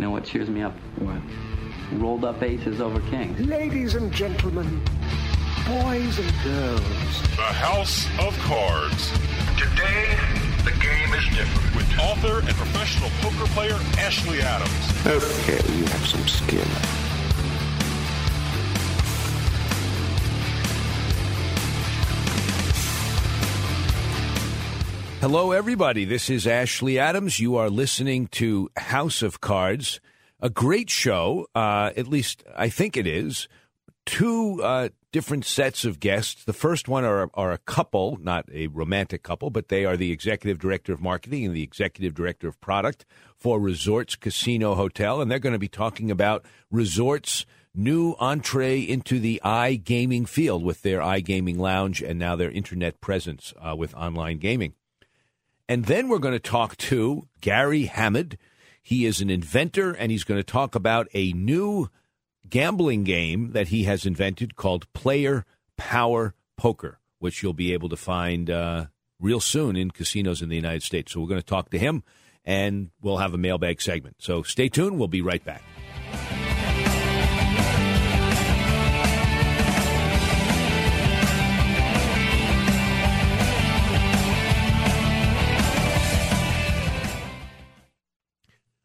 You know what cheers me up? What? Rolled up aces over kings. Ladies and gentlemen, boys and girls. The House of Cards. Today, the game is different. With author and professional poker player Ashley Adams. Okay, you have some skill. Hello, everybody. This is Ashley Adams. You are listening to House of Cards, a great show. Uh, at least I think it is. Two uh, different sets of guests. The first one are, are a couple, not a romantic couple, but they are the executive director of marketing and the executive director of product for Resorts Casino Hotel, and they're going to be talking about Resorts new entree into the iGaming field with their iGaming lounge and now their internet presence uh, with online gaming. And then we're going to talk to Garry Hamud. He is an inventor, and he's going to talk about a new gambling game that he has invented called Player Power Poker, which you'll be able to find uh, real soon in casinos in the United States. So we're going to talk to him, and we'll have a mailbag segment. So stay tuned. We'll be right back.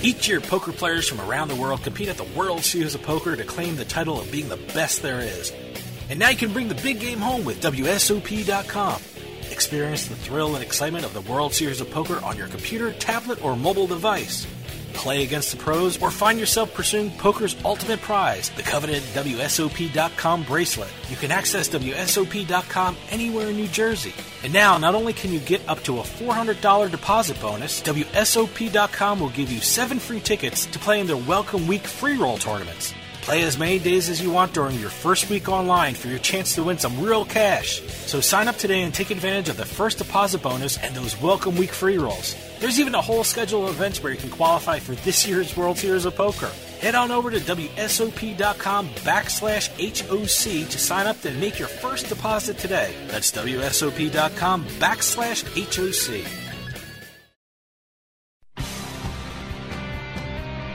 Each year, poker players from around the world compete at the World Series of Poker to claim the title of being the best there is. And now you can bring the big game home with WSOP.com. Experience the thrill and excitement of the World Series of Poker on your computer, tablet, or mobile device. Play against the pros or find yourself pursuing poker's ultimate prize, the coveted WSOP.com bracelet. You can access WSOP.com anywhere in New Jersey. And now, not only can you get up to a $400 deposit bonus, WSOP.com will give you seven free tickets to play in their Welcome Week free roll tournaments. Play as many days as you want during your first week online for your chance to win some real cash. So sign up today and take advantage of the first deposit bonus and those welcome week free rolls. There's even a whole schedule of events where you can qualify for this year's World Series of Poker. Head on over to WSOP.com backslash HOC to sign up and make your first deposit today. That's WSOP.com backslash HOC.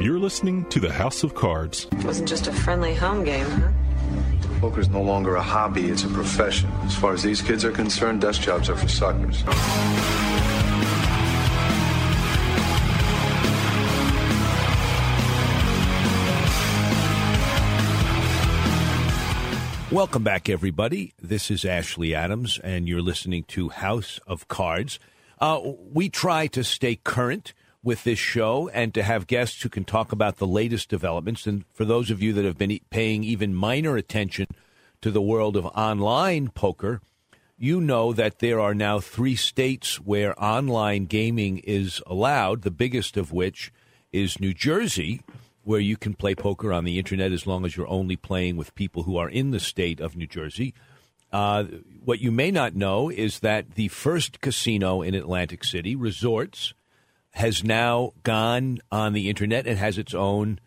You're listening to the House of Cards. It wasn't just a friendly home game, huh? Poker's no longer a hobby, it's a profession. As far as these kids are concerned, desk jobs are for suckers. Welcome back, everybody. This is Ashley Adams, and you're listening to House of Cards. Uh, we try to stay current with this show and to have guests who can talk about the latest developments. And for those of you that have been paying even minor attention to the world of online poker, you know that there are now three states where online gaming is allowed, the biggest of which is New Jersey, where you can play poker on the internet as long as you're only playing with people who are in the state of New Jersey. Uh, what you may not know is that the first casino in Atlantic City, Resorts, has now gone on the internet and has its own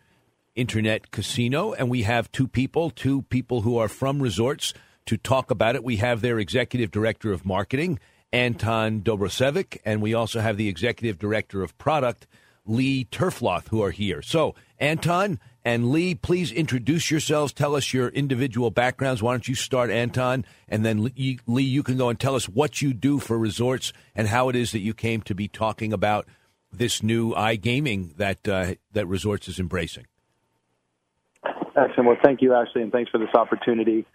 internet casino. And we have two people, two people who are from Resorts to talk about it. We have their executive director of marketing, Anton Dobrosevic, and we also have the executive director of product, Lee Terfloth, who are here. So, Anton and Lee, please introduce yourselves. Tell us your individual backgrounds. Why don't you start, Anton? And then, Lee, you can go and tell us what you do for resorts and how it is that you came to be talking about this new iGaming that, uh, that Resorts is embracing. Excellent. Well, thank you, Ashley, and thanks for this opportunity.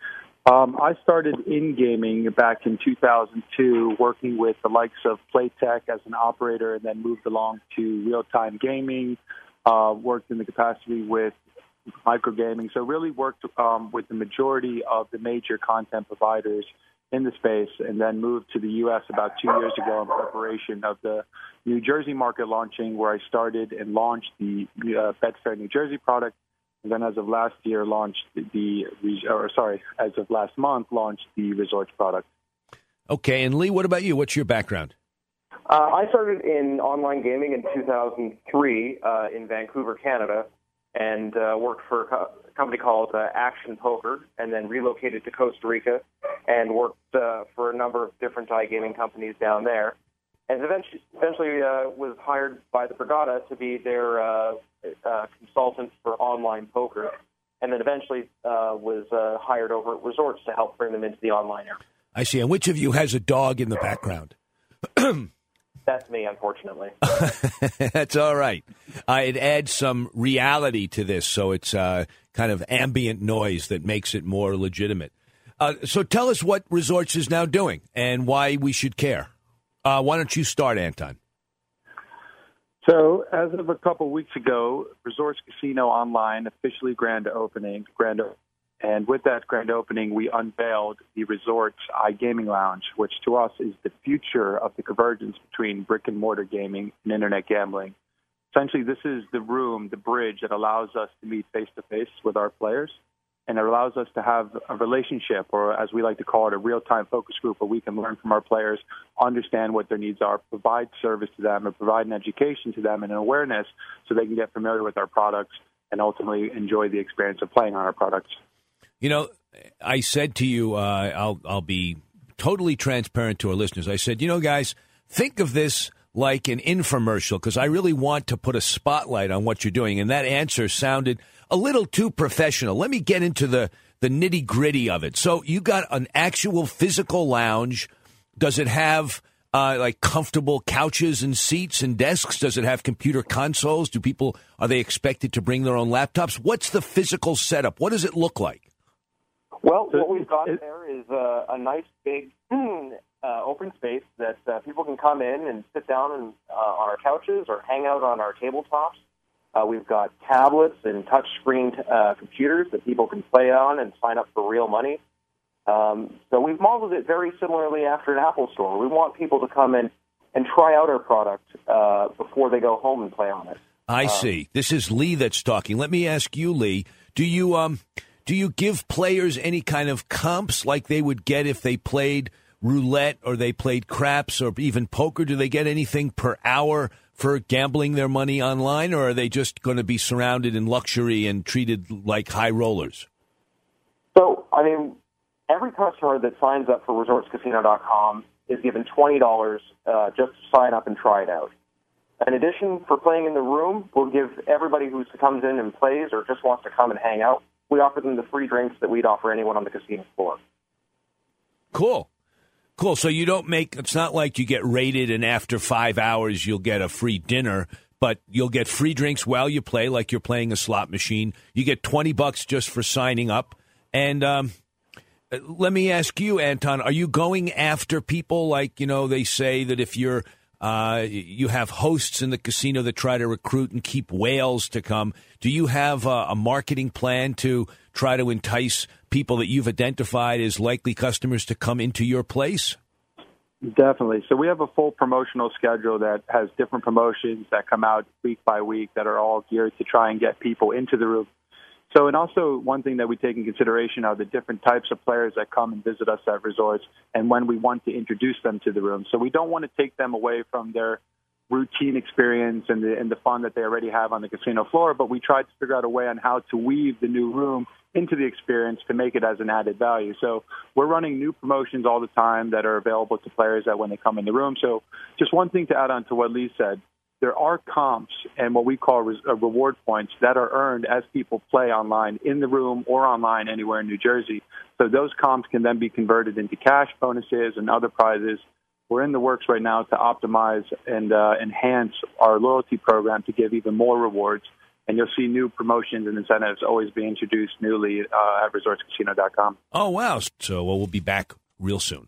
Um, I started in gaming back in 2002, working with the likes of Playtech as an operator, and then moved along to real time gaming. Uh, worked in the capacity with microgaming, so really worked um, with the majority of the major content providers in the space, and then moved to the U.S. about two years ago in preparation of the New Jersey market launching, where I started and launched the uh, Betfair New Jersey product and then as of last year, launched the, or sorry, as of last month, launched the resorts product. Okay, and Lee, what about you? What's your background? Uh, I started in online gaming in 2003 uh, in Vancouver, Canada, and uh, worked for a co- company called uh, Action Poker, and then relocated to Costa Rica and worked uh, for a number of different iGaming companies down there and eventually, eventually uh, was hired by the Borgata to be their uh, uh, consultant for online poker, and then eventually uh, was uh, hired over at Resorts to help bring them into the online area. I see. And which of you has a dog in the background? That's me, unfortunately. That's all right. Uh, it adds some reality to this, so it's uh, kind of ambient noise that makes it more legitimate. Uh, so tell us what Resorts is now doing and why we should care. Uh, why don't you start, Anton? So, as of a couple weeks ago, Resorts Casino Online officially grand opening, grand, and with that grand opening, we unveiled the Resorts iGaming Lounge, which to us is the future of the convergence between brick and mortar gaming and internet gambling. Essentially, this is the room, the bridge that allows us to meet face to face with our players and it allows us to have a relationship, or as we like to call it, a real-time focus group where we can learn from our players, understand what their needs are, provide service to them, and provide an education to them and an awareness so they can get familiar with our products and ultimately enjoy the experience of playing on our products. You know, I said to you, uh, I'll I'll be totally transparent to our listeners. I said, you know, guys, think of this like an infomercial because I really want to put a spotlight on what you're doing, and that answer sounded a little too professional. Let me get into the, the nitty gritty of it. So you got an actual physical lounge. Does it have uh, like comfortable couches and seats and desks? Does it have computer consoles? Do people are they expected to bring their own laptops? What's the physical setup? What does it look like? Well, what we've got there is uh, a nice big uh, open space that uh, people can come in and sit down and, uh, on our couches or hang out on our tabletops. Uh, we've got tablets and touchscreen uh, computers that people can play on and sign up for real money. Um, so we've modeled it very similarly after an Apple store. We want people to come in and try out our product uh, before they go home and play on it. I um, see. This is Lee that's talking. Let me ask you, Lee. Do you um do you give players any kind of comps like they would get if they played roulette or they played craps or even poker? Do they get anything per hour for gambling their money online, or are they just going to be surrounded in luxury and treated like high rollers? So, I mean, every customer that signs up for resortscasino.com is given $20 uh, just to sign up and try it out. In addition, for playing in the room, we'll give everybody who comes in and plays or just wants to come and hang out, we offer them the free drinks that we'd offer anyone on the casino floor. Cool. Cool. So you don't make it's not like you get rated and after five hours you'll get a free dinner, but you'll get free drinks while you play, like you're playing a slot machine. You get twenty bucks just for signing up. And um, let me ask you, Anton, are you going after people like you know they say that if you're Uh, you have hosts in the casino that try to recruit and keep whales to come. Do you have a, a marketing plan to try to entice people that you've identified as likely customers to come into your place? Definitely. So we have a full promotional schedule that has different promotions that come out week by week that are all geared to try and get people into the room. So, and also one thing that we take in consideration are the different types of players that come and visit us at resorts and when we want to introduce them to the room. So we don't want to take them away from their routine experience and the, and the fun that they already have on the casino floor, but we tried to figure out a way on how to weave the new room into the experience to make it as an added value. So we're running new promotions all the time that are available to players that when they come in the room. So just one thing to add on to what Lee said, there are comps and what we call uh, reward points that are earned as people play online in the room or online anywhere in New Jersey. So those comps can then be converted into cash bonuses and other prizes. We're in the works right now to optimize and uh, enhance our loyalty program to give even more rewards. And you'll see new promotions and incentives always be introduced newly uh, at resortscasino.com. Oh, wow. So well, we'll be back real soon.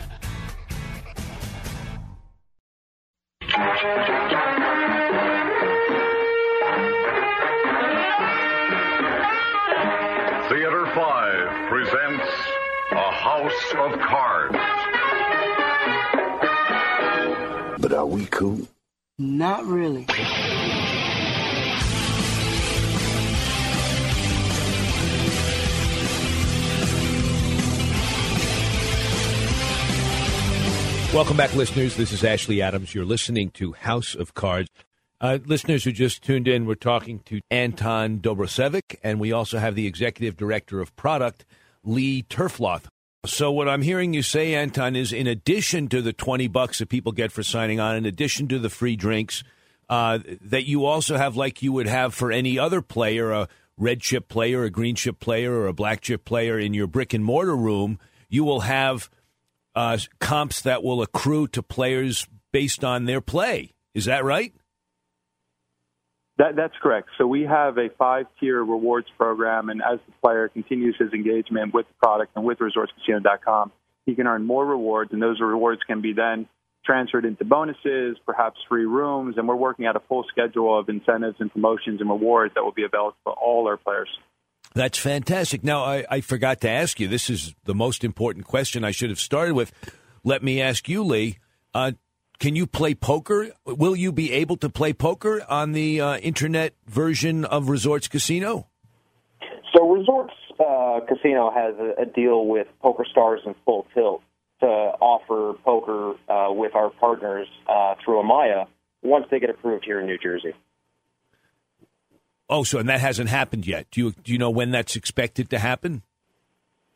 But are we cool? Not really. Welcome back, listeners. This is Ashley Adams. You're listening to House of Cards. Uh, listeners who just tuned in, we're talking to Anton Dobrosevic, and we also have the executive director of product, Lee Terfloth. So, what I'm hearing you say, Anton, is in addition to the 20 bucks that people get for signing on, in addition to the free drinks, uh, that you also have, like you would have for any other player, a red chip player, a green chip player, or a black chip player in your brick and mortar room, you will have uh, comps that will accrue to players based on their play. Is that right? That, that's correct. So we have a five-tier rewards program, and as the player continues his engagement with the product and with ResortsCasino.com, he can earn more rewards, and those rewards can be then transferred into bonuses, perhaps free rooms, and we're working out a full schedule of incentives and promotions and rewards that will be available for all our players. That's fantastic. Now, I, I forgot to ask you. This is the most important question I should have started with. Let me ask you, Lee. Uh, can you play poker? Will you be able to play poker on the uh, internet version of Resorts Casino? So Resorts uh, Casino has a, a deal with Poker Stars and Full Tilt to offer poker uh, with our partners uh, through Amaya once they get approved here in New Jersey. Oh, so and that hasn't happened yet. Do you do you know when that's expected to happen?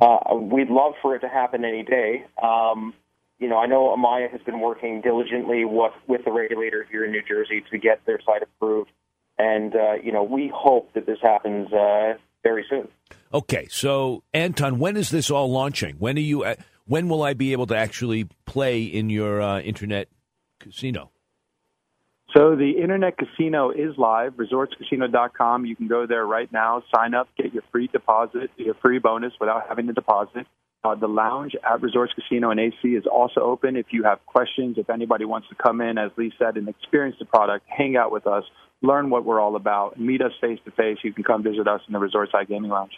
Uh, we'd love for it to happen any day. Um, you know, I know Amaya has been working diligently with, with the regulator here in New Jersey to get their site approved, and uh, you know, we hope that this happens uh, very soon. Okay, so Anton, when is this all launching? When are you? uh, When will I be able to actually play in your uh, internet casino? So the internet casino is live, resortscasino.com. You can go there right now, sign up, get your free deposit, your free bonus without having to deposit. Uh, the lounge at Resorts Casino and AC is also open. If you have questions, if anybody wants to come in, as Lee said, and experience the product, hang out with us, learn what we're all about, meet us face to face, you can come visit us in the Resorts iGaming Lounge.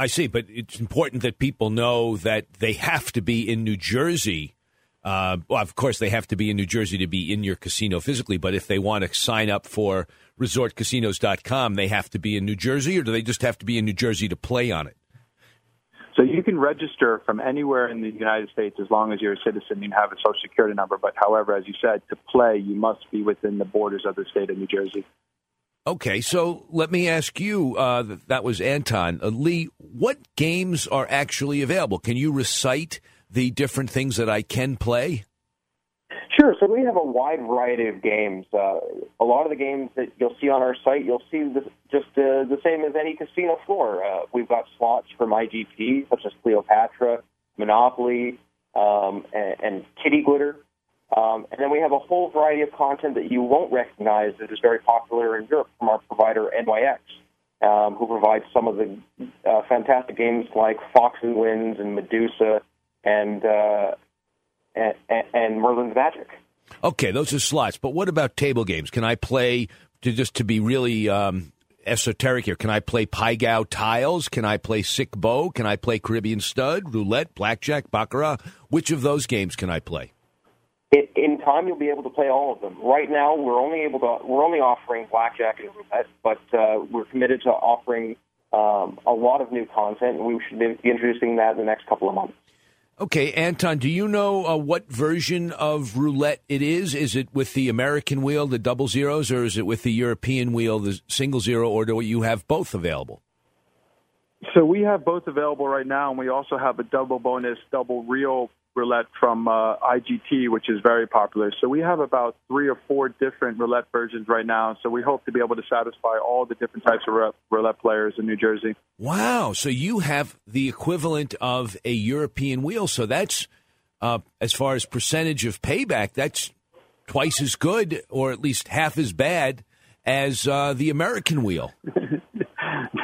I see, but it's important that people know that they have to be in New Jersey. Uh, well, of course, they have to be in New Jersey to be in your casino physically, but if they want to sign up for resortcasinos.com, they have to be in New Jersey, or do they just have to be in New Jersey to play on it? So you can register from anywhere in the United States as long as you're a citizen and have a social security number. But however, as you said, to play, you must be within the borders of the state of New Jersey. Okay, so let me ask you. Uh, that was Anton uh, Lee. What games are actually available? Can you recite the different things that I can play? Sure. So we have a wide variety of games. Uh, a lot of the games that you'll see on our site, you'll see the, just uh, the same as any casino floor. Uh, we've got slots from IGT, such as Cleopatra, Monopoly, um, and, and Kitty Glitter. Um, and then we have a whole variety of content that you won't recognize that is very popular in Europe from our provider NYX, um, who provides some of the uh, fantastic games like Fox and Winds and Medusa and uh, and, and Merlin's Magic. Okay, those are slots. But what about table games? Can I play to just to be really um, esoteric here? Can I play Pai Gow tiles? Can I play Sic Bo? Can I play Caribbean Stud, Roulette, Blackjack, Baccarat? Which of those games can I play? It, in time, you'll be able to play all of them. Right now, we're only able to we're only offering blackjack and roulette, but uh, we're committed to offering um, a lot of new content, and we should be introducing that in the next couple of months. Okay, Anton, do you know uh, what version of roulette it is? Is it with the American wheel, the double zeros, or is it with the European wheel, the single zero, or do you have both available? So we have both available right now, and we also have a double bonus, double real roulette from uh, IGT, which is very popular. So we have about three or four different roulette versions right now. So we hope to be able to satisfy all the different types of roulette players in New Jersey. Wow! So you have the equivalent of a European wheel. So that's uh, as far as percentage of payback, that's twice as good, or at least half as bad as uh, the American wheel.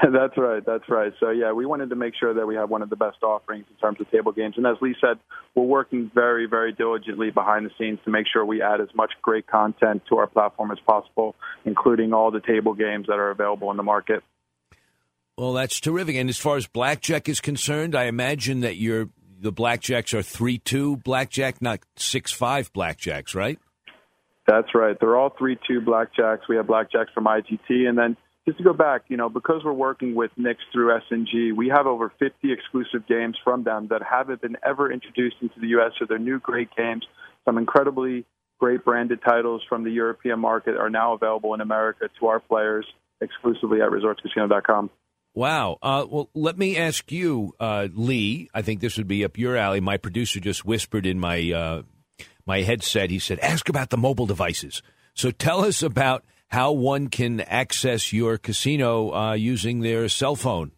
that's right. That's right. So yeah, we wanted to make sure that we have one of the best offerings in terms of table games. And as Lee said, we're working very, very diligently behind the scenes to make sure we add as much great content to our platform as possible, including all the table games that are available in the market. Well, that's terrific. And as far as blackjack is concerned, I imagine that your the blackjacks are three two blackjack, not six five blackjacks, right? That's right. They're all three two blackjacks. We have blackjacks from IGT, and then just to go back, you know, because we're working with NYX through SNG, we have over 50 exclusive games from them that haven't been ever introduced into the U.S. So they're new, great games. Some incredibly great branded titles from the European market are now available in America to our players exclusively at resortscasino.com. Wow. Uh, well, let me ask you, uh, Lee. I think this would be up your alley. My producer just whispered in my uh, my headset. He said, "Ask about the mobile devices." So tell us about how one can access your casino uh, using their cell phone.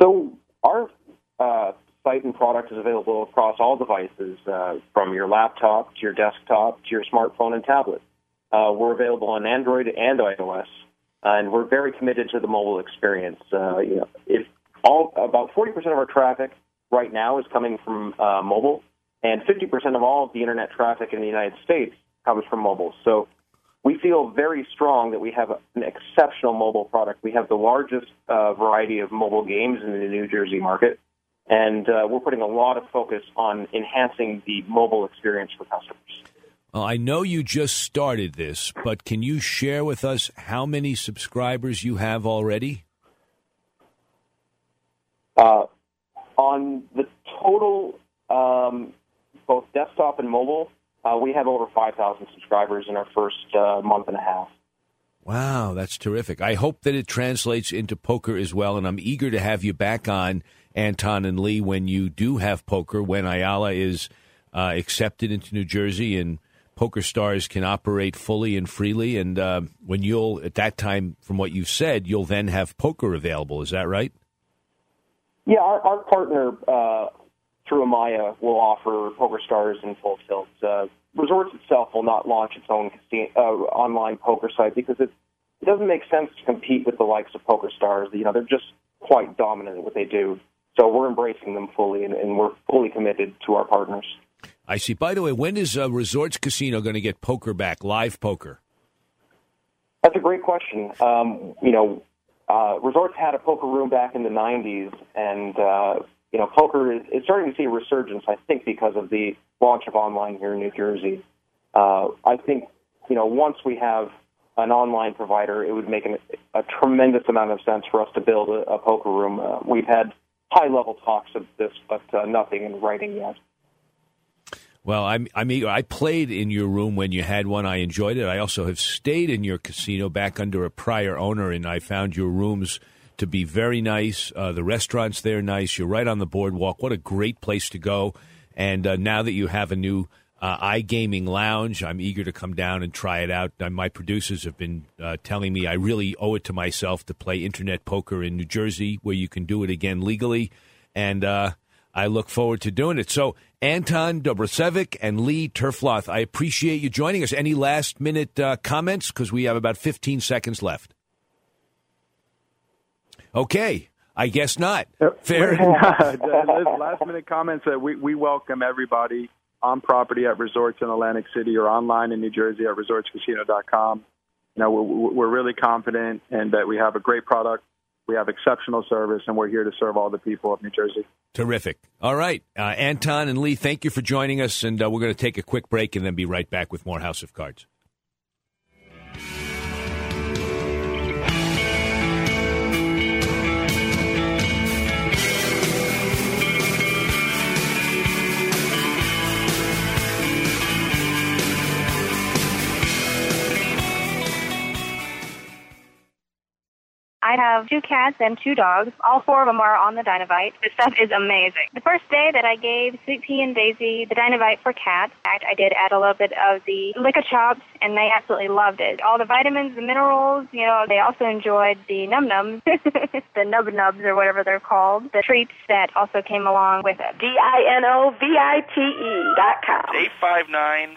So our uh, site and product is available across all devices, uh, from your laptop to your desktop to your smartphone and tablet. Uh, we're available on Android and iOS, and we're very committed to the mobile experience. Uh, you know, if all about 40% of our traffic right now is coming from uh, mobile, and 50% of all of the internet traffic in the United States comes from mobile. So we feel very strong that we have an exceptional mobile product. We have the largest uh, variety of mobile games in the New Jersey market, and uh, we're putting a lot of focus on enhancing the mobile experience for customers. Well, I know you just started this, but can you share with us how many subscribers you have already? Uh, on the total, um, both desktop and mobile, uh, we have over 5,000 subscribers in our first uh, month and a half. Wow, that's terrific. I hope that it translates into poker as well, and I'm eager to have you back on, Anton and Lee, when you do have poker, when Amaya is uh, accepted into New Jersey and Poker Stars can operate fully and freely. And uh, when you'll, at that time, from what you've said, you'll then have poker available. Is that right? Yeah, our, our partner uh, through Amaya will offer Poker Stars in full tilt. Uh, Resorts itself will not launch its own casino, uh, online poker site because it, it doesn't make sense to compete with the likes of Poker Stars. You know, they're just quite dominant at what they do. So we're embracing them fully, and, and we're fully committed to our partners. I see. By the way, when is uh, Resorts Casino going to get poker back, live poker? That's a great question. Um, you know, uh, Resorts had a poker room back in the 90s, and, uh, you know, poker is, is starting to see a resurgence, I think, because of the launch of online here in New Jersey. Uh, I think, you know, once we have an online provider, it would make an, a tremendous amount of sense for us to build a, a poker room. Uh, we've had high level talks of this, but uh, nothing in writing yet. Well, I'm, I'm eager. I played in your room when you had one. I enjoyed it. I also have stayed in your casino back under a prior owner, and I found your rooms to be very nice. Uh, the restaurant's there nice. You're right on the boardwalk. What a great place to go. And uh, now that you have a new uh, iGaming lounge, I'm eager to come down and try it out. Uh, my producers have been uh, telling me I really owe it to myself to play internet poker in New Jersey, where you can do it again legally. And uh, I look forward to doing it. So, Anton Dobrosevic and Lee Terfloth, I appreciate you joining us. Any last minute comments? Because we have about 15 seconds left. Okay. I guess not. Fair last minute comments. Uh, we, we welcome everybody on property at resorts in Atlantic City or online in New Jersey at resortscasino.com. You know, we're, we're really confident and that we have a great product we have exceptional service, and we're here to serve all the people of New Jersey. Terrific. All right. Uh, Anton and Lee, thank you for joining us, and uh, we're going to take a quick break and then be right back with more House of Cards. I have two cats and two dogs. All four of them are on the Dinovite. The stuff is amazing. The first day that I gave Sweet Pea and Daisy the Dinovite for cats, I did add a little bit of the Lick Chops, and they absolutely loved it. All the vitamins, the minerals, you know, they also enjoyed the Num Nums, the Nub Nubs or whatever they're called, the treats that also came along with it. D-I-N-O-V-I-T-E dot com.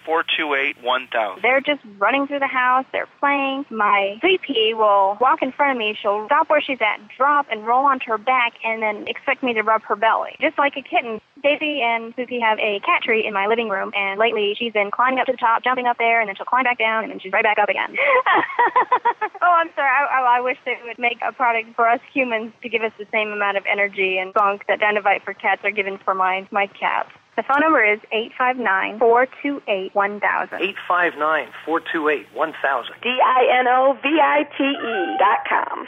859-428-1000. They're just running through the house. They're playing. My Sweet Pea will walk in front of me. She'll stop where she's at, drop, and roll onto her back, and then expect me to rub her belly, just like a kitten. Daisy and Susie have a cat tree in my living room, and lately she's been climbing up to the top, jumping up there, and then she'll climb back down, and then she's right back up again. oh, I'm sorry. I, I, I wish they would make a product for us humans to give us the same amount of energy and funk that Dinovite for cats are given for my my cats. The phone number is 859-428-1000. 859-428-1000. D-I-N-O-V-I-T-E dot com.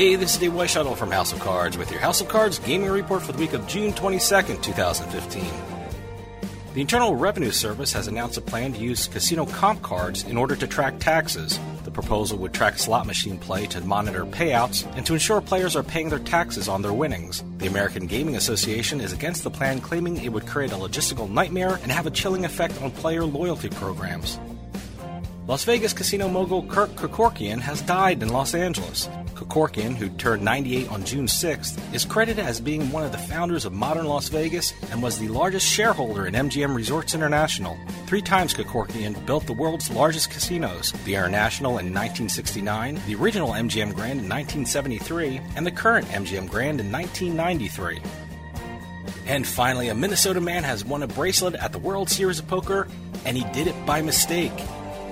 Hey, this is Dave Weishuttle from House of Cards with your House of Cards gaming report for the week of June 22nd, 2015. The Internal Revenue Service has announced a plan to use casino comp cards in order to track taxes. The proposal would track slot machine play to monitor payouts and to ensure players are paying their taxes on their winnings. The American Gaming Association is against the plan, claiming it would create a logistical nightmare and have a chilling effect on player loyalty programs. Las Vegas casino mogul Kirk Kerkorian has died in Los Angeles. Kerkorian, who turned 98 on June 6th, is credited as being one of the founders of modern Las Vegas and was the largest shareholder in MGM Resorts International. Three times Kerkorian built the world's largest casinos the International in 1969, the original MGM Grand in 1973, and the current MGM Grand in 1993. And finally, a Minnesota man has won a bracelet at the World Series of Poker, and he did it by mistake.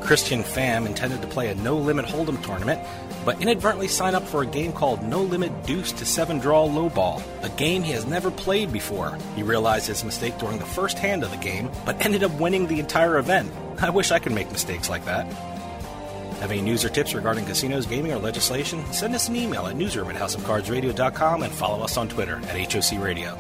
Christian Pham intended to play a no limit hold'em tournament, but inadvertently signed up for a game called No Limit Deuce to 7 Draw Lowball, a game he has never played before. He realized his mistake during the first hand of the game, but ended up winning the entire event. I wish I could make mistakes like that. Have any news or tips regarding casinos, gaming, or legislation? Send us an email at newsroom at houseofcardsradio.com and follow us on Twitter at HOC Radio.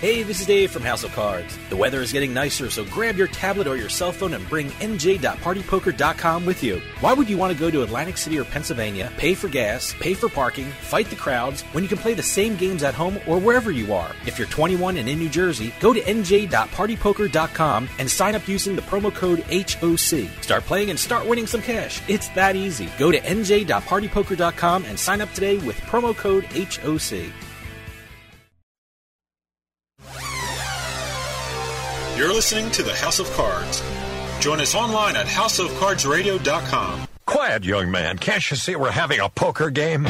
Hey, this is Dave from House of Cards. The weather is getting nicer, so grab your tablet or your cell phone and bring nj.partypoker.com with you. Why would you want to go to Atlantic City or Pennsylvania, pay for gas, pay for parking, fight the crowds, when you can play the same games at home or wherever you are? If you're 21 and in New Jersey, go to nj.partypoker.com and sign up using the promo code HOC. Start playing and start winning some cash. It's that easy. Go to nj.partypoker.com and sign up today with promo code HOC. You're listening to the House of Cards. Join us online at houseofcardsradio.com. Quiet, young man. Can't you see we're having a poker game?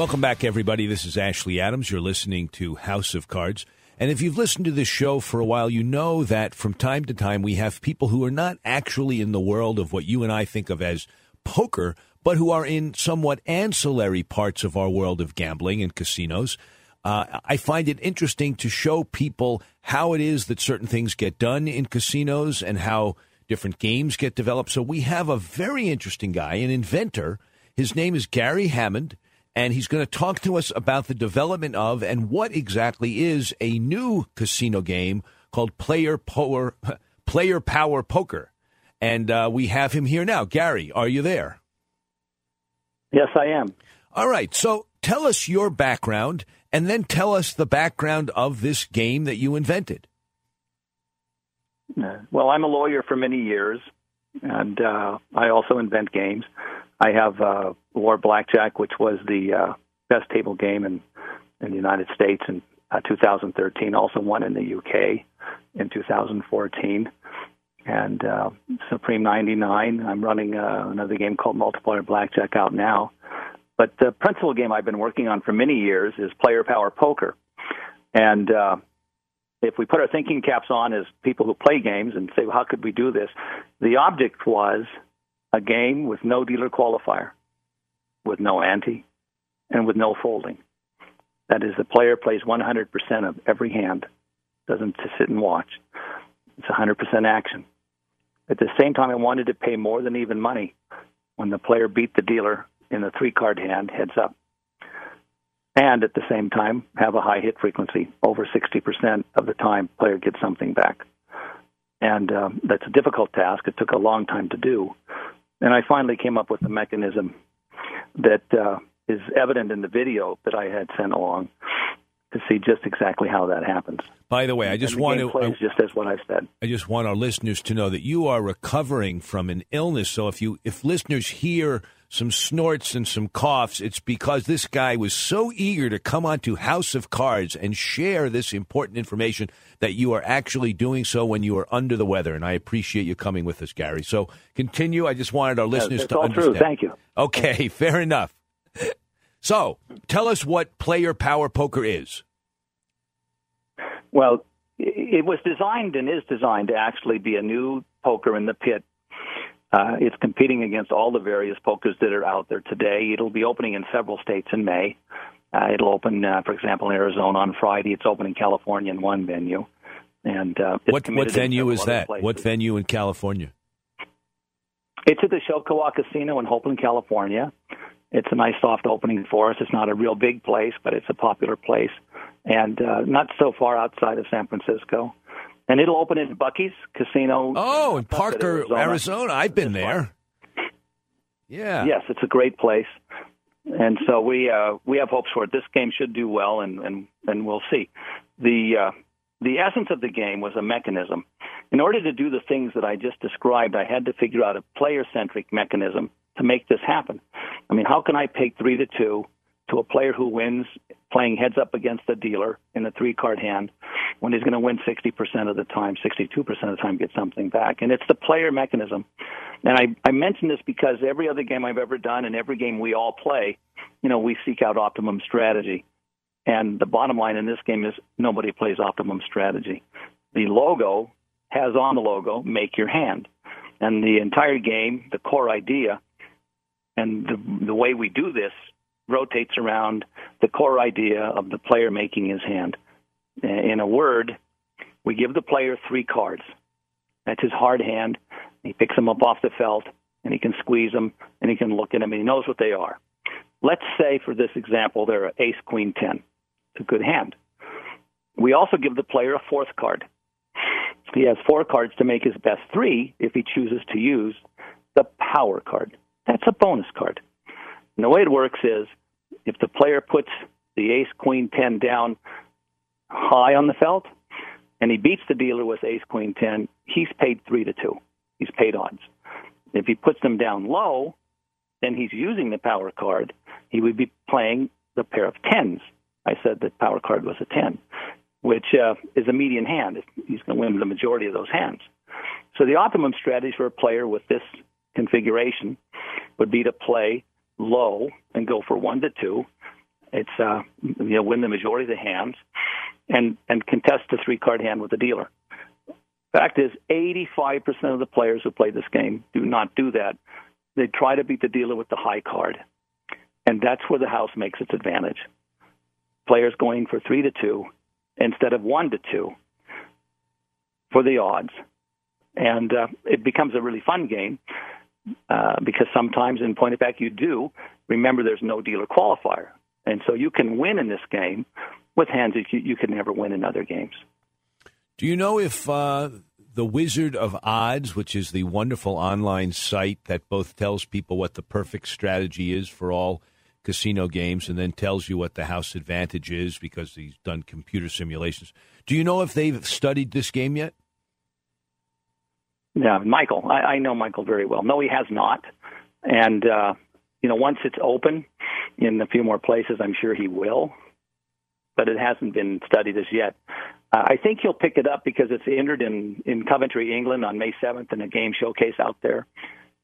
Welcome back, everybody. This is Ashley Adams. You're listening to House of Cards. And if you've listened to this show for a while, you know that from time to time we have people who are not actually in the world of what you and I think of as poker, but who are in somewhat ancillary parts of our world of gambling and casinos. Uh, I find it interesting to show people how it is that certain things get done in casinos and how different games get developed. So we have a very interesting guy, an inventor. His name is Garry Hamud and he's going to talk to us about the development of and what exactly is a new casino game called Player Power Player Power Poker. And uh, we have him here now. Gary, are you there? Yes, I am. All right. So tell us your background and then tell us the background of this game that you invented. Well, I'm a lawyer for many years, and uh, I also invent games. I have uh, War Blackjack, which was the uh, best table game in in the United States in uh, 2013. Also won in the UK in 2014. And uh, Supreme 99. I'm running uh, another game called Multiplier Blackjack out now. But the principal game I've been working on for many years is Player Power Poker. And uh, if we put our thinking caps on as people who play games and say, well, how could we do this? The object was a game with no dealer qualifier, with no ante, and with no folding. That is, the player plays 100% of every hand, doesn't just sit and watch. It's 100% action. At the same time, I wanted to pay more than even money when the player beat the dealer in the three card hand heads up. And at the same time, have a high hit frequency. Over 60% of the time, player gets something back. And um, that's a difficult task. It took a long time to do. And I finally came up with a mechanism that uh, is evident in the video that I had sent along to see just exactly how that happens. By the way, I just the want to I, just as what I said. I just want our listeners to know that you are recovering from an illness. So if you if listeners hear some snorts and some coughs, it's because this guy was so eager to come onto House of Cards and share this important information that you are actually doing so when you are under the weather. And I appreciate you coming with us, Gary. So continue. I just wanted our listeners to all understand. true. Thank you. Okay, fair enough. So, tell us what player power poker is. Well, it was designed and is designed to actually be a new poker in the pit. Uh, it's competing against all the various pokers that are out there today. It'll be opening in several states in May. Uh, it'll open, uh, for example, in Arizona on Friday. It's open in California in one venue. And uh, what what venue is that? Places. What venue in California? It's at the Sho-Ka-Wah Casino in Hopland, California. It's a nice soft opening for us. It's not a real big place, but it's a popular place, and uh, not so far outside of San Francisco. And it'll open in Buc-ee's Casino. Oh, in Parker, Arizona. Arizona. I've been there. Yeah. Yes, it's a great place, and so we uh, we have hopes for it. This game should do well, and and and we'll see. The uh, the essence of the game was a mechanism. In order to do the things that I just described, I had to figure out a player centric mechanism to make this happen. I mean, how can I pay three to two to a player who wins playing heads up against the dealer in a three card hand when he's going to win 60% of the time, 62% of the time, get something back? And it's the player mechanism. And I, I mention this because every other game I've ever done and every game we all play, you know, we seek out optimum strategy. And the bottom line in this game is nobody plays optimum strategy. The logo has on the logo, make your hand. And the entire game, the core idea, and the, the way we do this rotates around the core idea of the player making his hand. In a word, we give the player three cards. That's his hard hand. He picks them up off the felt, and he can squeeze them, and he can look at them, and he knows what they are. Let's say, for this example, they're ace, queen, ten. It's a good hand. We also give the player a fourth card. He has four cards to make his best three if he chooses to use the power card. That's a bonus card. And the way it works is if the player puts the ace, queen, 10 down high on the felt, and he beats the dealer with ace, queen, 10, he's paid 3 to 2. He's paid odds. If he puts them down low, then he's using the power card. He would be playing the pair of tens. I said the power card was a 10 which uh, is a median hand. He's going to win the majority of those hands. So the optimum strategy for a player with this configuration would be to play low and go for one to two. It's uh, you know win the majority of the hands and and contest the three card hand with the dealer. Fact is, 85% of the players who play this game do not do that. They try to beat the dealer with the high card, and that's where the house makes its advantage. Players going for three to two instead of one to two for the odds. And uh, it becomes a really fun game uh, because sometimes in point of fact you do remember there's no dealer qualifier. And so you can win in this game with hands that you, you can never win in other games. Do you know if uh, the Wizard of Odds, which is the wonderful online site that both tells people what the perfect strategy is for all casino games and then tells you what the house advantage is because he's done computer simulations. Do you know if they've studied this game yet? Yeah, Michael. I, I know Michael very well. No, he has not. And, uh, you know, once it's open in a few more places, I'm sure he will. But it hasn't been studied as yet. Uh, I think he'll pick it up because it's entered in, in Coventry, England on May 7th in a game showcase out there,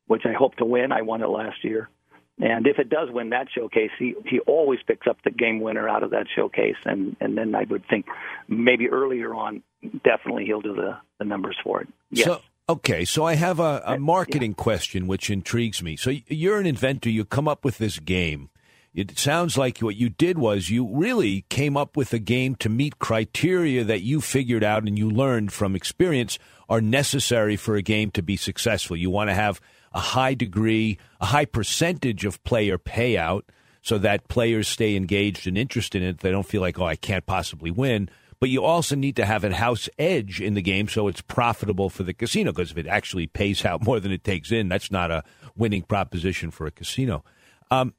which I hope to win. I won it last year. And if it does win that showcase, he he always picks up the game winner out of that showcase, and and then I would think maybe earlier on, definitely he'll do the the numbers for it. Yes. So, okay, so I have a, a marketing yeah. question which intrigues me. So you're an inventor. You come up with this game. It sounds like what you did was you really came up with a game to meet criteria that you figured out and you learned from experience are necessary for a game to be successful. You want to have a high degree, a high percentage of player payout so that players stay engaged and interested in it. They don't feel like, oh, I can't possibly win. But you also need to have a house edge in the game so it's profitable for the casino because if it actually pays out more than it takes in, that's not a winning proposition for a casino. Um,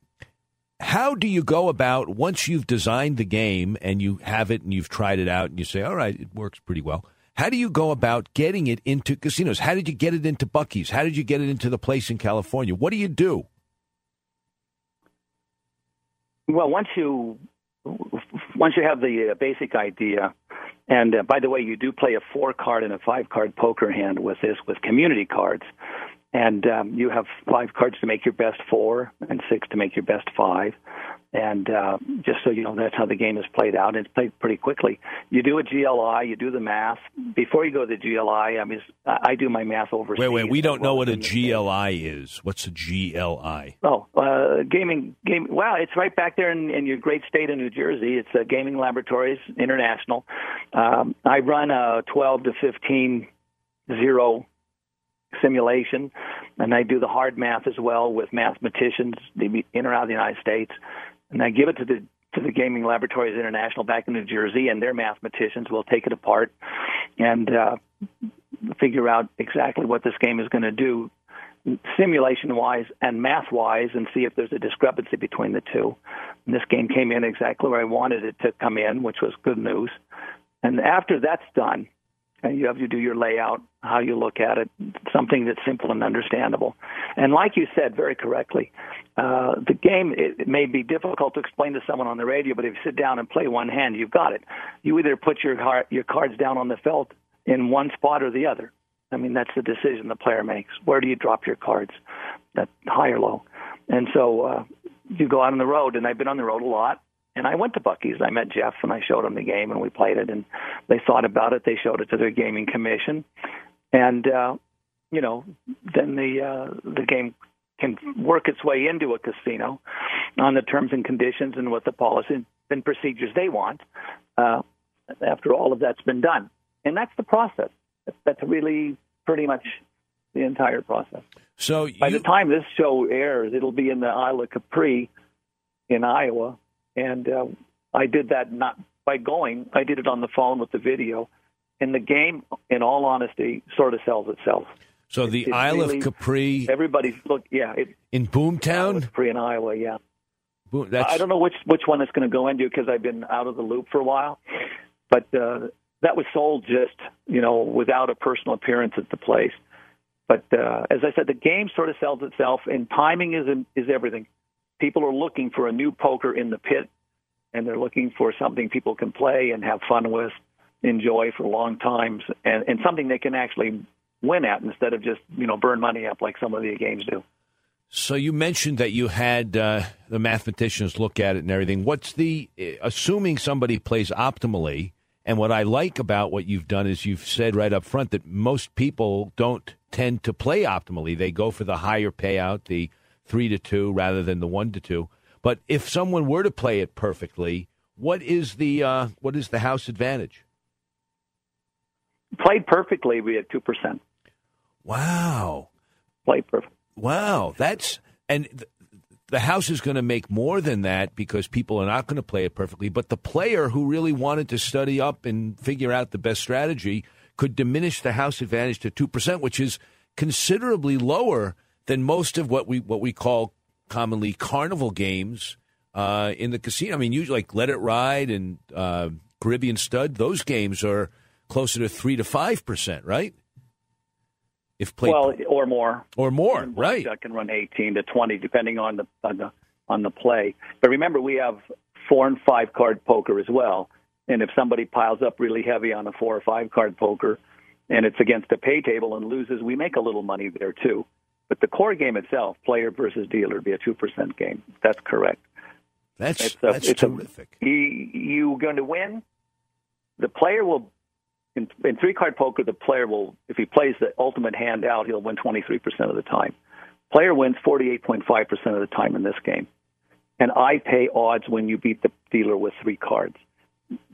how do you go about once you've designed the game and you have it and you've tried it out and you say, all right, it works pretty well? How do you go about getting it into casinos? How did you get it into Buc-ee's? How did you get it into the place in California? What do you do? Well, once you once you have the uh, basic idea, and uh, by the way, you do play a four card and a five card poker hand with this with community cards, and um, you have five cards to make your best four and six to make your best five. And uh, just so you know, that's how the game is played out. It's played pretty quickly. You do a GLI, you do the math. Before you go to the GLI, I mean, I do my math overseas. Wait, wait, we don't know what a GLI is. What's a GLI? Oh, uh, gaming, game. Well, it's right back there in, in your great state of New Jersey. It's uh, Gaming Laboratories International. Um, I run a 12 to 15 zero simulation, and I do the hard math as well with mathematicians in and out of the United States and I give it to the to the Gaming Laboratories International back in New Jersey, and their mathematicians will take it apart and uh, figure out exactly what this game is going to do, simulation wise and math wise, and see if there's a discrepancy between the two. And this game came in exactly where I wanted it to come in, which was good news. And after that's done, and you have to do your layout, how you look at it, something that's simple and understandable. And like you said very correctly, uh, the game it, it may be difficult to explain to someone on the radio, but if you sit down and play one hand, you've got it. You either put your your cards down on the felt in one spot or the other. I mean, that's the decision the player makes. Where do you drop your cards, that high or low? And so uh, you go out on the road, and I've been on the road a lot. And I went to Buc-ee's. I met Jeff and I showed him the game and we played it. And they thought about it. They showed it to their gaming commission, and uh, you know, then the uh, the game can work its way into a casino on the terms and conditions and what the policy and procedures they want. Uh, after all of that's been done, and that's the process. That's really pretty much the entire process. So you... by the time this show airs, it'll be in the Isle of Capri in Iowa and uh, I did that not by going. I did it on the phone with the video, and the game, in all honesty, sort of sells itself. So it, the Isle really, of Capri, everybody's look, yeah, it, in Boomtown, Capri in Iowa, yeah. Boom, that's... I don't know which which one it's going to go into because I've been out of the loop for a while, but uh, that was sold just you know without a personal appearance at the place. But uh, as I said, the game sort of sells itself, and timing is is everything people are looking for a new poker in the pit, and they're looking for something people can play and have fun with, enjoy for long times, and, and something they can actually win at instead of just you know burn money up like some of the games do. So you mentioned that you had uh, the mathematicians look at it and everything. What's the assuming somebody plays optimally? And what I like about what you've done is you've said right up front that most people don't tend to play optimally. They go for the higher payout, the three to two rather than the one to two. But if someone were to play it perfectly, what is the uh, what is the house advantage? Played perfectly, we had two percent. Wow. Played perfect. Wow, that's and. Th- the house is going to make more than that because people are not going to play it perfectly. But the player who really wanted to study up and figure out the best strategy could diminish the house advantage to 2%, which is considerably lower than most of what we what we call commonly carnival games uh, in the casino. I mean, usually like Let It Ride and uh, Caribbean Stud, those games are closer to three to five percent, right? If played well, or more, or more, right? That can run eighteen to twenty, depending on the on the on the play. But remember, we have four and five card poker as well. And if somebody piles up really heavy on a four or five card poker, and it's against a pay table and loses, we make a little money there too. But the core game itself, player versus dealer, would be a two percent game. That's correct. That's it's a, that's it's terrific. A, you, you're going to win. The player will in, in three card poker. The player will, if he plays the ultimate hand out, he'll win 23 percent of the time. Player wins 48.5 percent of the time in this game, and I pay odds when you beat the dealer with three cards.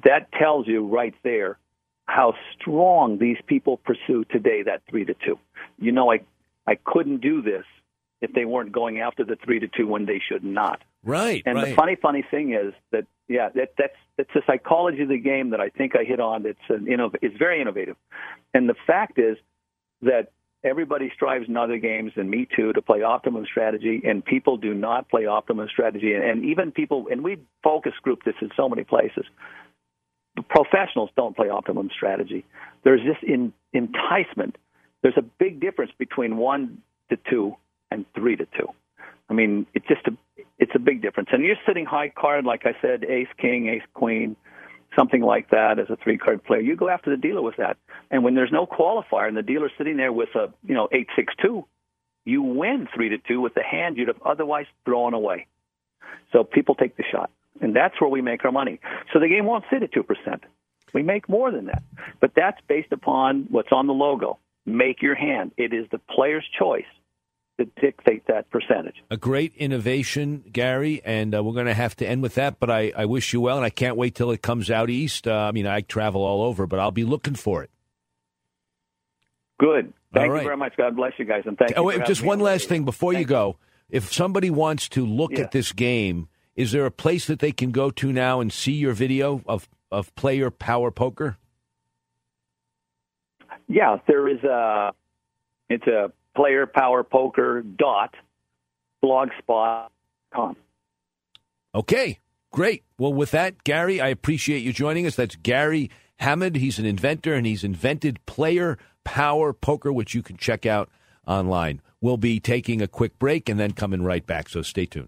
That tells you right there how strong these people pursue today that three to two. You know, I I couldn't do this if they weren't going after the three to two when they should not. Right. And right. the funny, funny thing is that yeah, that, that's that's the psychology of the game that I think I hit on. It's an innov- it's very innovative, and the fact is that everybody strives in other games, and me too, to play optimum strategy, and people do not play optimum strategy, and, and even people, and we focus group this in so many places. Professionals don't play optimum strategy. There's this in, enticement there's a big difference between one to two and three to two. I mean, it's just a it's a big difference. And you're sitting high card, like I said, ace king, ace queen, something like that as a three card player. You go after the dealer with that. And when there's no qualifier and the dealer's sitting there with a you know eight six two, you win three to two with the hand you'd have otherwise thrown away. So people take the shot, and that's where we make our money. So the game won't sit at two percent. We make more than that, but that's based upon what's on the logo. Make your hand. It is the player's choice to dictate that percentage. A great innovation, Garry, and uh, we're going to have to end with that. But I, I wish you well, and I can't wait till it comes out east. Uh, I mean, I travel all over, but I'll be looking for it. Good. Thank right. you very much. God bless you guys, and thank Oh, you. just one last thing before you go. If somebody wants to look Yeah. at this game, is there a place that they can go to now and see your video of of player power poker? Yeah, there is a. It's a player power poker dot blogspot com. Okay, great. Well, with that, Garry, I appreciate you joining us. That's Garry Hamud. He's an inventor, and he's invented Player Power Poker, which you can check out online. We'll be taking a quick break and then coming right back, so stay tuned.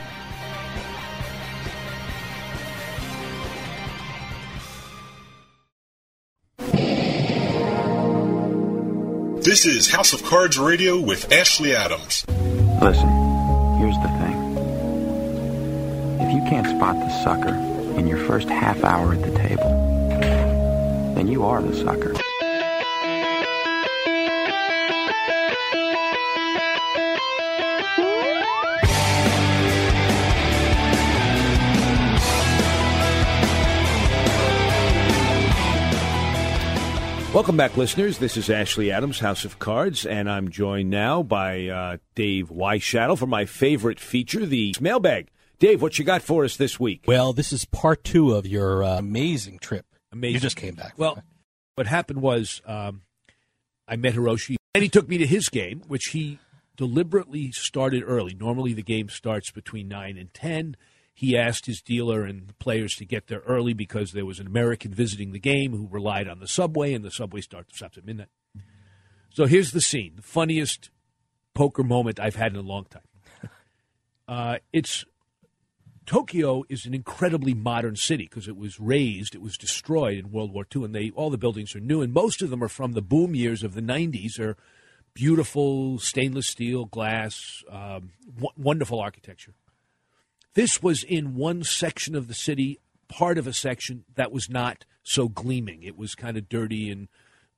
This is House of Cards Radio with Ashley Adams. Listen, here's the thing. If you can't spot the sucker in your first half hour at the table, then you are the sucker. Welcome back, listeners. This is Ashley Adams, House of Cards, and I'm joined now by uh, Dave Weishattle for my favorite feature, the mailbag. Dave, what you got for us this week? Well, this is part two of your uh, amazing trip. Amazing. You just came back. Well, what happened was um, I met Hiroshi, and he took me to his game, which he deliberately started early. Normally, the game starts between 9 and 10. He asked his dealer and the players to get there early because there was an American visiting the game who relied on the subway, and the subway starts stops at midnight. So here's the scene the funniest poker moment I've had in a long time. Uh, it's Tokyo is an incredibly modern city because it was raised, it was destroyed in World War II, and they all the buildings are new, and most of them are from the boom years of the '90s. Are beautiful stainless steel glass, um, w- wonderful architecture. This was in one section of the city, part of a section that was not so gleaming. It was kind of dirty and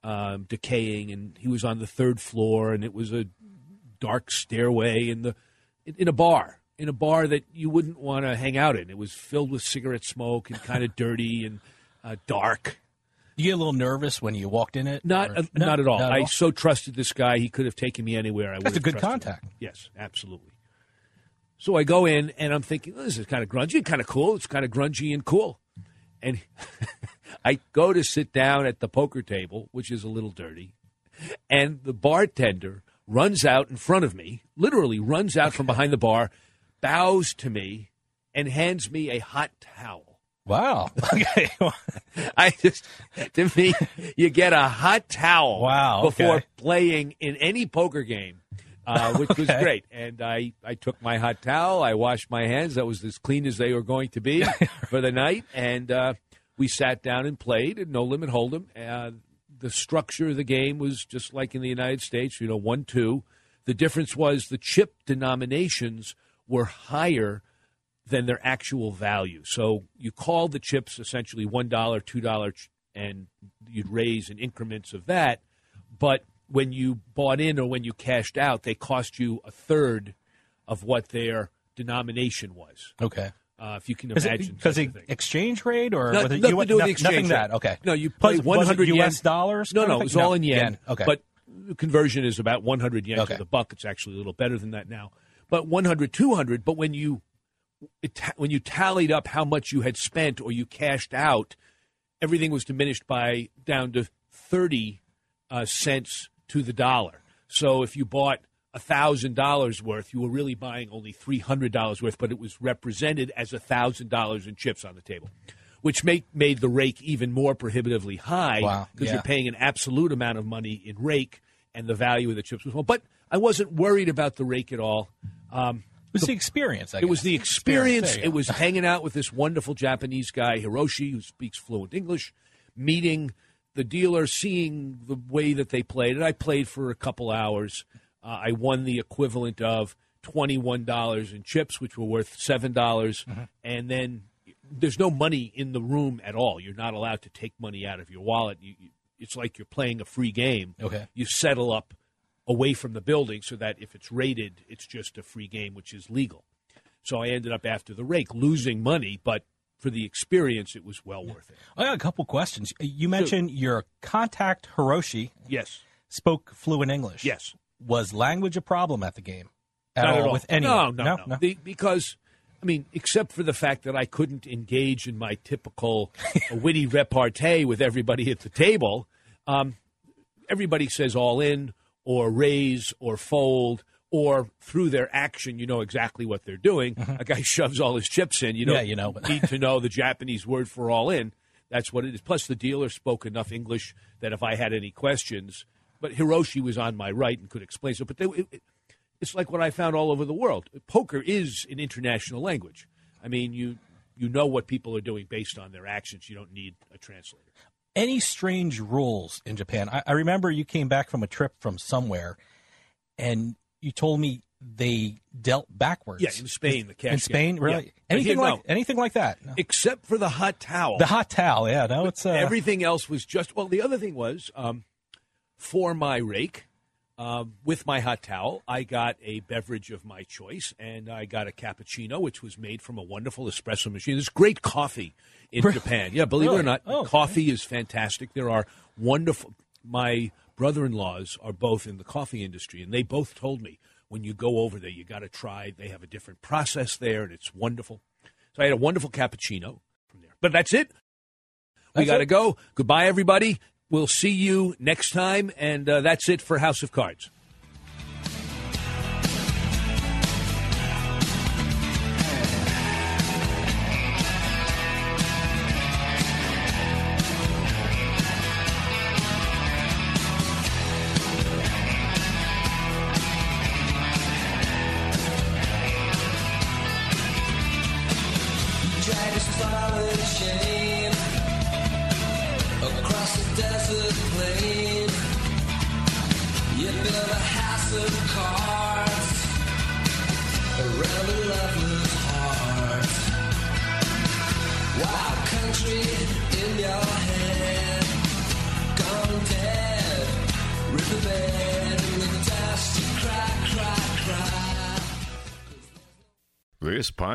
um, decaying, and he was on the third floor, and it was a dark stairway in the in a bar in a bar that you wouldn't want to hang out in. It was filled with cigarette smoke and kind of dirty and uh, dark. You get a little nervous when you walked in it? Not or- uh, No, not at all. not I all? so trusted this guy. He could have taken me anywhere. I That's a good trusted him. contact. Yes, absolutely. So I go in and I'm thinking, oh, this is kind of grungy, kind of cool. It's kind of grungy and cool. And I go to sit down at the poker table, which is a little dirty, and the bartender runs out in front of me, literally runs out from behind the bar, bows to me, and hands me a hot towel. Wow. Okay. I just, to me, you get a hot towel Wow, before playing in any poker game, uh, which was great. And I, I took my hot towel, I washed my hands. That was as clean as they were going to be for the night. And uh, we sat down and played at No Limit Hold'em. Uh, the structure of the game was just like in the United States, you know, 1 2. The difference was the chip denominations were higher than their actual value. So you called the chips essentially $1, $2, and you'd raise in increments of that. But when you bought in or when you cashed out, they cost you a third of what their denomination was. Okay. Uh, if you can imagine. because the exchange rate or No- nothing U- to do with no- the exchange nothing rate. that okay No, you Was- play 100. U.S. dollars. No, no, of it was thing? all in yen. Okay, But conversion is about 100 yen Okay. to the buck. It's actually a little better than that now. But 100, 200. But when you it, when you tallied up how much you had spent or you cashed out, everything was diminished by down to 30 uh, cents to the dollar. So if you bought thousand dollars worth, you were really buying only three hundred dollars worth, but it was represented as thousand dollars in chips on the table, which made made the rake even more prohibitively high Wow, because yeah. you're paying an absolute amount of money in rake, and the value of the chips was well. But I wasn't worried about the rake at all. Um, It was the experience. I it was the experience. It was hanging out with this wonderful Japanese guy, Hiroshi, who speaks fluent English, meeting the dealer, seeing the way that they played. And I played for a couple hours. Uh, I won the equivalent of $21 in chips, which were worth $7. Mm-hmm. And then there's no money in the room at all. You're not allowed to take money out of your wallet. You, you, it's like you're playing a free game. Okay. You settle up away from the building so that if it's rated, it's just a free game, which is legal. So I ended up after the rake losing money, but for the experience, it was well worth it. I got a couple questions. You mentioned your contact Hiroshi. Yes. Spoke fluent English. Yes. Was language a problem at the game? At Not all, at all. with anyone? No, no, no. The- because, I mean, except for the fact that I couldn't engage in my typical witty repartee with everybody at the table, um, everybody says all in or raise or fold. Or through their action, you know exactly what they're doing. A guy shoves all his chips in. You Mm-hmm. Yeah, you know. need to know the Japanese word for all in. That's what it is. Plus, the dealer spoke enough English that if I had any questions, but Hiroshi was on my right and could explain. So, but they, it, it's like what I found all over the world. Poker is an international language. I mean, you you know what people are doing based on their actions. You don't need a translator. Any strange rules in Japan? I, I remember you came back from a trip from somewhere, and you told me they dealt backwards. Yeah, in Spain, the cash in game. Spain, really? Yeah. Anything like no. anything like that? No. except for the hot towel. The hot towel, yeah. No, it's uh, Everything else was just well. The other thing was um, for my rake um, with my hot towel, I got a beverage of my choice, and I got a cappuccino, which was made from a wonderful espresso machine. There's great coffee in Really? Japan. Yeah, believe it or not, Oh, coffee is fantastic. There are wonderful. My brother-in-laws are both in the coffee industry, and they both told me when you go over there, you got to try. They have a different process there, and it's wonderful. So I had a wonderful cappuccino from there. But that's it. We got to go. Goodbye, everybody. We'll see you next time, and uh, that's it for House of Cards.